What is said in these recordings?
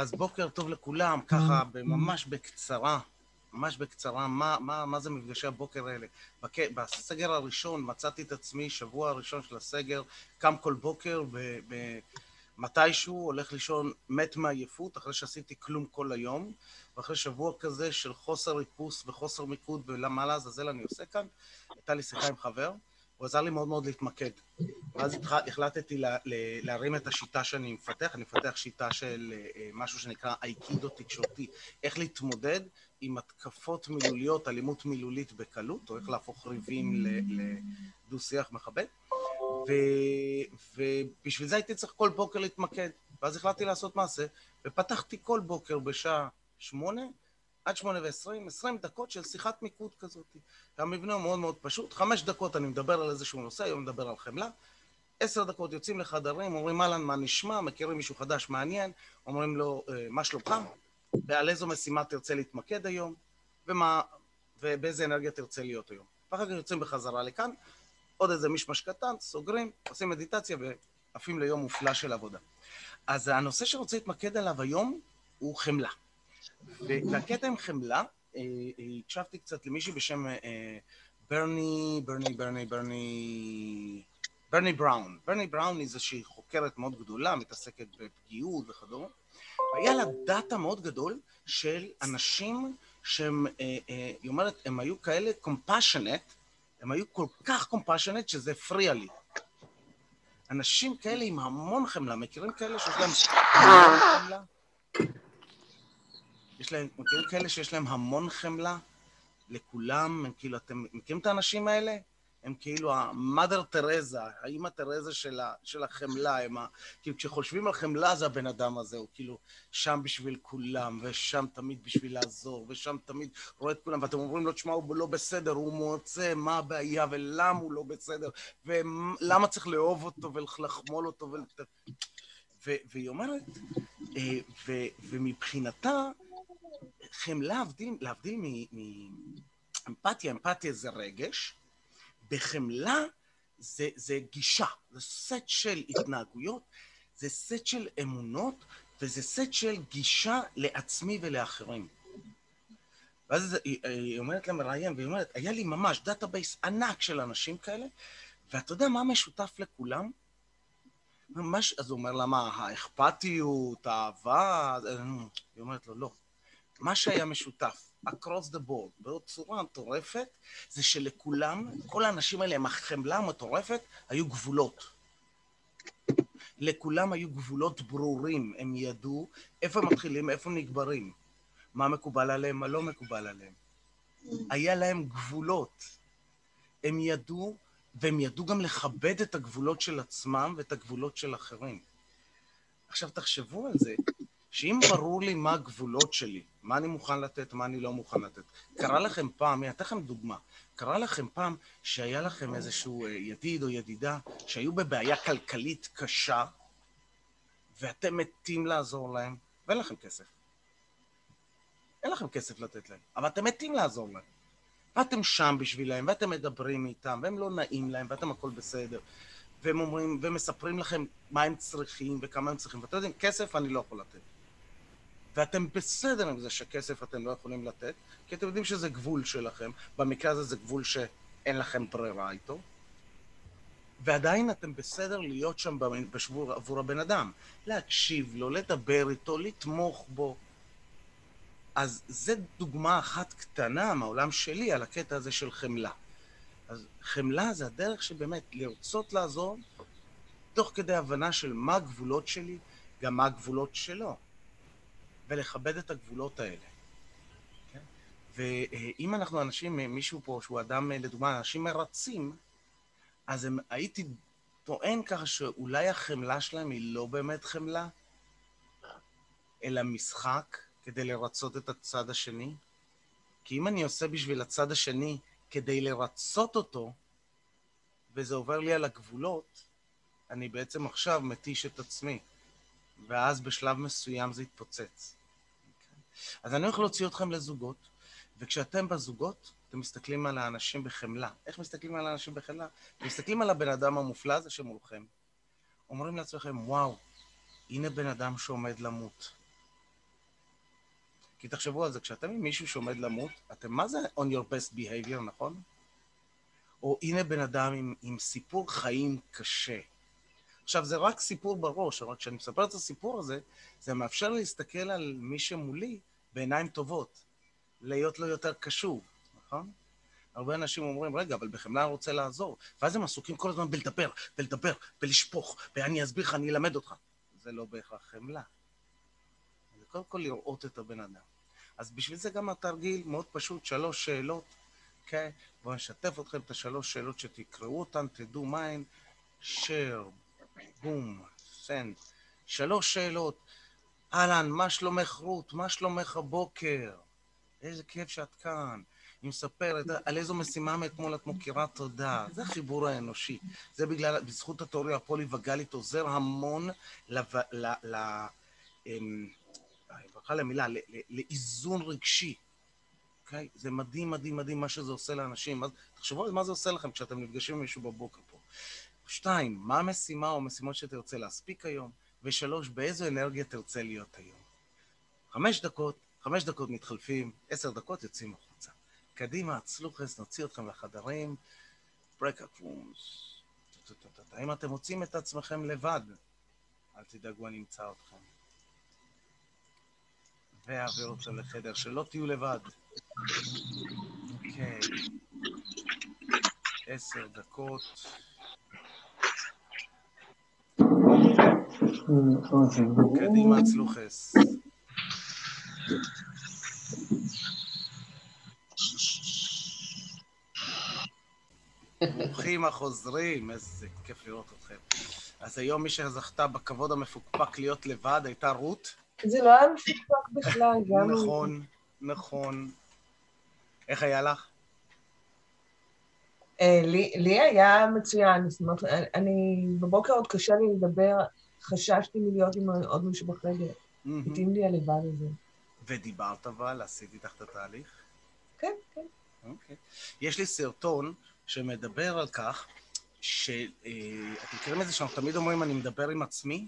אז בוקר טוב לכולם, ככה ממש בקצרה, ממש בקצרה, מה, מה, מה זה מפגשי הבוקר האלה? בק... בסגר הראשון מצאתי את עצמי, שבוע הראשון של הסגר, קם כל בוקר ומתישהו הולך לישון מת מעייפות, אחרי שעשיתי כלום כל היום, ואחרי שבוע כזה של חוסר ריכוס וחוסר מיקוד ולמה לעזאזל אני עושה כאן, הייתה לי שיחה עם חבר, הוא עזר לי מאוד מאוד להתמקד. ואז החלטתי לה, להרים את השיטה שאני מפתח, אני מפתח שיטה של אה, משהו שנקרא אייקידו תקשורתי, איך להתמודד עם התקפות מילוליות, אלימות מילולית בקלות, או איך להפוך ריבים לדו-שיח מכבד. ו, ובשביל זה הייתי צריך כל בוקר להתמקד. ואז החלטתי לעשות מעשה, ופתחתי כל בוקר בשעה שמונה, עד שמונה ועשרים, עשרים דקות של שיחת מיקוד כזאת. המבנה הוא מאוד מאוד פשוט, חמש דקות אני מדבר על איזשהו נושא, היום מדבר על חמלה, עשר דקות יוצאים לחדרים, אומרים אהלן, מה נשמע, מכירים מישהו חדש מעניין, אומרים לו, אה, מה שלומך, ועל איזו משימה תרצה להתמקד היום, ומה, ובאיזה אנרגיה תרצה להיות היום. ואחר כך יוצאים בחזרה לכאן, עוד איזה מישמש קטן, סוגרים, עושים מדיטציה ועפים ליום מופלא של עבודה. אז הנושא שרוצה להתמקד עליו היום הוא חמלה. והקטע עם חמלה, אה, אה, הקשבתי קצת למישהי בשם אה, ברני, ברני, ברני, ברני, ברני בראון. ברני בראון היא איזושהי חוקרת מאוד גדולה, מתעסקת בפגיעות וכדומה. והיה לה דאטה מאוד גדול של אנשים שהם, היא אומרת, הם היו כאלה compassionate, הם היו כל כך compassionate שזה הפריע לי. אנשים כאלה עם המון חמלה, מכירים כאלה שיש להם חמלה? יש להם, מכירים כאלה שיש להם המון חמלה לכולם, הם כאילו, אתם מכירים את האנשים האלה? הם כאילו המאדר תרזה, האימא תרזה של, של החמלה, הם ה... כאילו כשחושבים על חמלה זה הבן אדם הזה, הוא כאילו שם בשביל כולם, ושם תמיד בשביל לעזור, ושם תמיד רואה את כולם, ואתם אומרים לו, תשמע, הוא לא בסדר, הוא מוצא, מה הבעיה, ולמה הוא לא בסדר, ולמה צריך לאהוב אותו ולחמול אותו, ול... ו... והיא אומרת, אה, ו... ומבחינתה, חמלה, להבדיל, להבדיל מאמפתיה, אמפתיה זה רגש, וחמלה זה, זה גישה, זה סט של התנהגויות, זה סט של אמונות, וזה סט של גישה לעצמי ולאחרים. ואז היא אומרת למראיין, והיא אומרת, היה לי ממש database ענק של אנשים כאלה, ואתה יודע מה משותף לכולם? ממש, אז הוא אומר לה, מה, האכפתיות, האהבה? היא אומרת לו, לא. מה שהיה משותף, across the board, בצורה מטורפת, זה שלכולם, כל האנשים האלה עם החמלה המטורפת, היו גבולות. לכולם היו גבולות ברורים, הם ידעו איפה מתחילים, איפה נגברים, מה מקובל עליהם, מה לא מקובל עליהם. היה להם גבולות. הם ידעו, והם ידעו גם לכבד את הגבולות של עצמם ואת הגבולות של אחרים. עכשיו, תחשבו על זה, שאם ברור לי מה הגבולות שלי, מה אני מוכן לתת, מה אני לא מוכן לתת. קרה לכם פעם, אני אתן לכם דוגמה, קרה לכם פעם שהיה לכם איזשהו אה, ידיד או ידידה שהיו בבעיה כלכלית קשה, ואתם מתים לעזור להם, ואין לכם כסף. אין לכם כסף לתת להם, אבל אתם מתים לעזור להם. ואתם שם בשבילם, ואתם מדברים איתם, והם לא נעים להם, ואתם הכל בסדר. והם אומרים, ומספרים לכם מה הם צריכים וכמה הם צריכים. ואתם יודעים, כסף אני לא יכול לתת. ואתם בסדר עם זה שכסף אתם לא יכולים לתת, כי אתם יודעים שזה גבול שלכם, במקרה הזה זה גבול שאין לכם ברירה איתו, ועדיין אתם בסדר להיות שם בשבור עבור הבן אדם, להקשיב לו, לדבר איתו, לתמוך בו. אז זו דוגמה אחת קטנה מהעולם שלי על הקטע הזה של חמלה. אז חמלה זה הדרך שבאמת לרצות לעזור, תוך כדי הבנה של מה הגבולות שלי, גם מה הגבולות שלו. ולכבד את הגבולות האלה. כן? ואם אנחנו אנשים, מישהו פה שהוא אדם, לדוגמה, אנשים מרצים, אז הם, הייתי טוען ככה שאולי החמלה שלהם היא לא באמת חמלה, אלא משחק כדי לרצות את הצד השני. כי אם אני עושה בשביל הצד השני כדי לרצות אותו, וזה עובר לי על הגבולות, אני בעצם עכשיו מתיש את עצמי, ואז בשלב מסוים זה יתפוצץ. אז אני הולך להוציא אתכם לזוגות, וכשאתם בזוגות, אתם מסתכלים על האנשים בחמלה. איך מסתכלים על האנשים בחמלה? אתם מסתכלים על הבן אדם המופלא הזה שמולכם, אומרים לעצמכם, וואו, הנה בן אדם שעומד למות. כי תחשבו על זה, כשאתם עם מישהו שעומד למות, אתם מה זה on your best behavior, נכון? או הנה בן אדם עם, עם סיפור חיים קשה. עכשיו, זה רק סיפור בראש, אבל כשאני מספר את הסיפור הזה, זה מאפשר להסתכל על מי שמולי בעיניים טובות, להיות לו יותר קשוב, נכון? הרבה אנשים אומרים, רגע, אבל בחמלה אני רוצה לעזור. ואז הם עסוקים כל הזמן בלדבר, בלדבר, בלשפוך, ואני אסביר לך, אני אלמד אותך. זה לא בהכרח חמלה. זה קודם כל לראות את הבן אדם. אז בשביל זה גם התרגיל מאוד פשוט, שלוש שאלות, אוקיי? בואו נשתף אתכם את השלוש שאלות שתקראו אותן, תדעו מה הן. share, בום, סנד. שלוש שאלות. אהלן, מה שלומך רות? מה שלומך הבוקר? איזה כיף שאת כאן. היא מספרת על איזו משימה מאתמול את מוקירה תודה. זה החיבור האנושי. זה בגלל, בזכות התיאוריה הפוליווגלית עוזר המון ל... ל אמ, ברכה למילה, לאיזון רגשי. אוקיי? זה מדהים, מדהים, מדהים מה שזה עושה לאנשים. תחשבו על מה זה עושה לכם כשאתם נפגשים עם מישהו בבוקר פה. שתיים, מה המשימה או המשימות שתרצה להספיק היום? ושלוש, באיזו אנרגיה תרצה להיות היום? חמש דקות, חמש דקות מתחלפים, עשר דקות יוצאים החוצה. קדימה, צלוחס, נוציא אתכם לחדרים, break-up rooms. אם אתם מוצאים את עצמכם לבד, אל תדאגו, אני אמצא אתכם. ואעביר אתכם לחדר, שלא תהיו לבד. אוקיי. עשר דקות. קדימה, צלוחס. ברוכים החוזרים, איזה כיף לראות אתכם. אז היום מי שזכתה בכבוד המפוקפק להיות לבד הייתה רות. זה לא היה מפוקפק בכלל, גם... נכון, נכון. איך היה לך? אה, לי, לי היה מצוין, זאת אומרת, אני, בבוקר עוד קשה לי לדבר, חששתי מלהיות עם עוד מישהו בחדר. התאים לי הלבד הזה. ודיברת אבל? עשית איתך את התהליך? כן, כן. אוקיי. יש לי סרטון שמדבר על כך שאתם אה, מכירים את זה שאנחנו תמיד אומרים אני מדבר עם עצמי?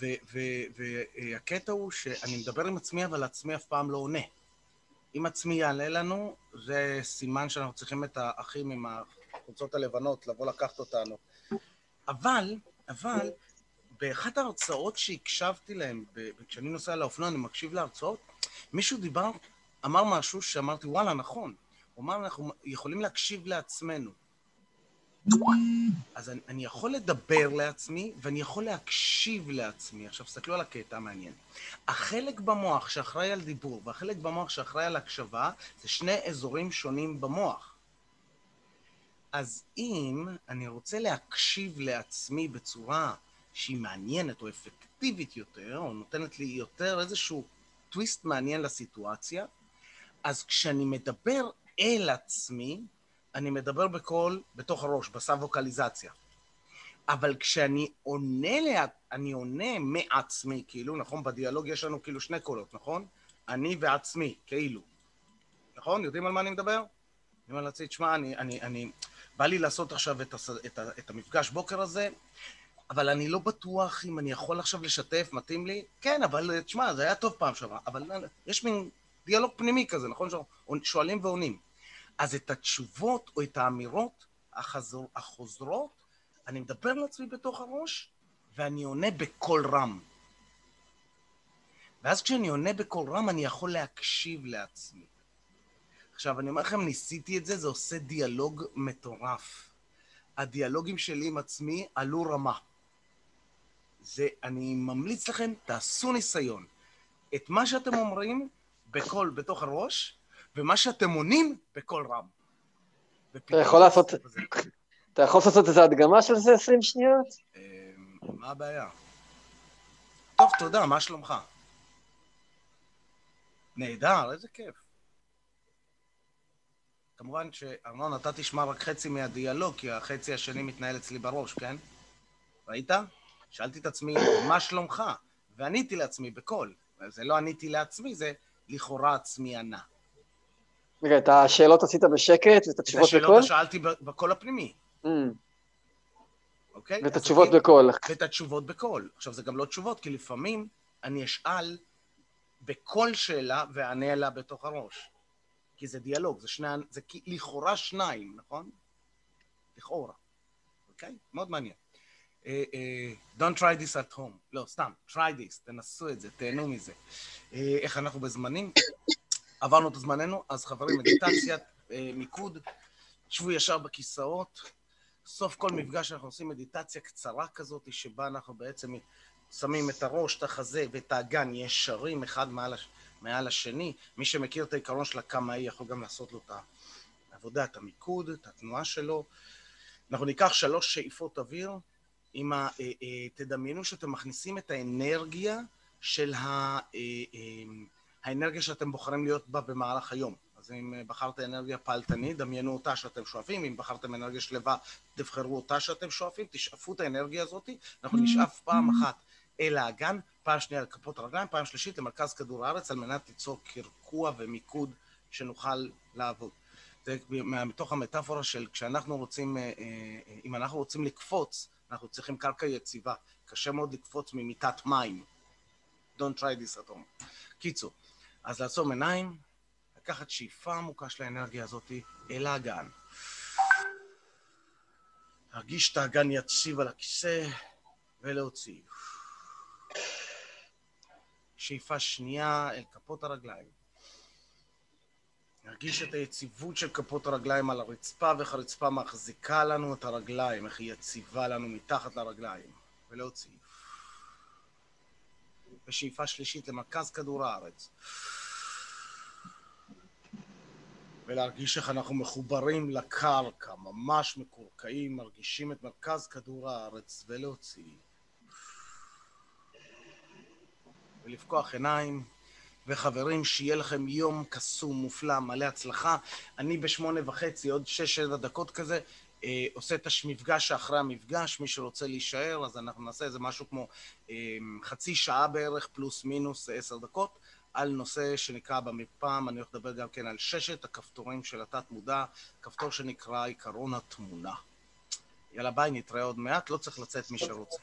והקטע הוא שאני מדבר עם עצמי, אבל עצמי אף פעם לא עונה. אם עצמי יעלה לנו, זה סימן שאנחנו צריכים את האחים עם החולצות הלבנות לבוא לקחת אותנו. אבל, אבל, באחת ההרצאות שהקשבתי להם, כשאני נוסע לאופנוע, אני מקשיב להרצאות, מישהו דיבר, אמר משהו שאמרתי, וואלה, נכון. הוא אמר, אנחנו יכולים להקשיב לעצמנו. אז אני, אני יכול לדבר לעצמי ואני יכול להקשיב לעצמי. עכשיו, תסתכלו על הקטע המעניין. החלק במוח שאחראי על דיבור והחלק במוח שאחראי על הקשבה זה שני אזורים שונים במוח. אז אם אני רוצה להקשיב לעצמי בצורה שהיא מעניינת או אפקטיבית יותר, או נותנת לי יותר איזשהו טוויסט מעניין לסיטואציה, אז כשאני מדבר אל עצמי, אני מדבר בקול בתוך הראש, בסב-ווקליזציה. אבל כשאני עונה, לה, אני עונה מעצמי, כאילו, נכון? בדיאלוג יש לנו כאילו שני קולות, נכון? אני ועצמי, כאילו. נכון? יודעים על מה אני מדבר? אני אומר לעצמי, תשמע, אני, אני, אני, בא לי לעשות עכשיו את, הס, את, ה, את המפגש בוקר הזה, אבל אני לא בטוח אם אני יכול עכשיו לשתף, מתאים לי? כן, אבל תשמע, זה היה טוב פעם שעברה. אבל יש מין דיאלוג פנימי כזה, נכון? שואלים ועונים. אז את התשובות או את האמירות החזור, החוזרות, אני מדבר לעצמי בתוך הראש, ואני עונה בקול רם. ואז כשאני עונה בקול רם, אני יכול להקשיב לעצמי. עכשיו, אני אומר לכם, ניסיתי את זה, זה עושה דיאלוג מטורף. הדיאלוגים שלי עם עצמי עלו רמה. זה, אני ממליץ לכם, תעשו ניסיון. את מה שאתם אומרים בקול בתוך הראש, ומה שאתם עונים בקול רם. אתה יכול לעשות... אתה יכול לעשות איזו הדגמה של זה 20 שניות? אמ, מה הבעיה? טוב, תודה, מה שלומך? נהדר, איזה כיף. כמובן שארנון, אתה תשמע רק חצי מהדיאלוג, כי החצי השני מתנהל אצלי בראש, כן? ראית? שאלתי את עצמי, מה שלומך? ועניתי לעצמי בקול. זה לא עניתי לעצמי, זה לכאורה עצמי ענה. רגע, את השאלות עשית בשקט ואת התשובות בקול? את השאלות שאלתי בקול הפנימי. Mm. אוקיי? ואת התשובות בקול. ואת התשובות בקול. עכשיו, זה גם לא תשובות, כי לפעמים אני אשאל בכל שאלה ואענה לה בתוך הראש. כי זה דיאלוג, זה, שני, זה לכאורה שניים, נכון? לכאורה. אוקיי? מאוד מעניין. Uh, uh, Don't try this at home. לא, סתם, try this, תנסו את זה, תהנו מזה. Uh, איך אנחנו בזמנים? עברנו את זמננו, אז חברים, מדיטציית מיקוד, שבו ישר בכיסאות. סוף כל מפגש אנחנו עושים מדיטציה קצרה כזאת, שבה אנחנו בעצם שמים את הראש, את החזה ואת האגן ישרים אחד מעל, הש... מעל השני. מי שמכיר את העיקרון של הקמאי יכול גם לעשות לו את העבודה, את המיקוד, את התנועה שלו. אנחנו ניקח שלוש שאיפות אוויר, עם ה... אה, אה, תדמיינו שאתם מכניסים את האנרגיה של ה... אה, האנרגיה שאתם בוחרים להיות בה במהלך היום. אז אם בחרתם אנרגיה פעלתנית, דמיינו אותה שאתם שואפים, אם בחרתם אנרגיה שלווה, תבחרו אותה שאתם שואפים, תשאפו את האנרגיה הזאת, אנחנו נשאף פעם אחת אל האגן, פעם שנייה לכפות הרגליים, פעם שלישית למרכז כדור הארץ, על מנת ליצור קרקוע ומיקוד שנוכל לעבוד. זה מתוך המטאפורה של כשאנחנו רוצים, אה, אה, אם אנחנו רוצים לקפוץ, אנחנו צריכים קרקע יציבה. קשה מאוד לקפוץ ממיטת מים. Don't try this at home. קיצור, אז לעצום עיניים, לקחת שאיפה עמוקה של האנרגיה הזאת אל האגן. להרגיש את האגן יציב על הכיסא ולהוציא. שאיפה שנייה אל כפות הרגליים. נרגיש את היציבות של כפות הרגליים על הרצפה, ואיך הרצפה מחזיקה לנו את הרגליים, איך היא יציבה לנו מתחת לרגליים, ולהוציא. ושאיפה שלישית למרכז כדור הארץ. ולהרגיש איך אנחנו מחוברים לקרקע, ממש מקורקעים, מרגישים את מרכז כדור הארץ, ולהוציא. ולפקוח עיניים. וחברים, שיהיה לכם יום קסום, מופלא, מלא הצלחה. אני בשמונה וחצי, עוד שש-שבע דקות כזה, אה, עושה את המפגש שאחרי המפגש, מי שרוצה להישאר, אז אנחנו נעשה איזה משהו כמו אה, חצי שעה בערך, פלוס מינוס עשר דקות, על נושא שנקרא במפ"ם, אני הולך לדבר גם כן על ששת הכפתורים של התת-מודע, כפתור שנקרא עיקרון התמונה. יאללה ביי, נתראה עוד מעט, לא צריך לצאת מי שרוצה.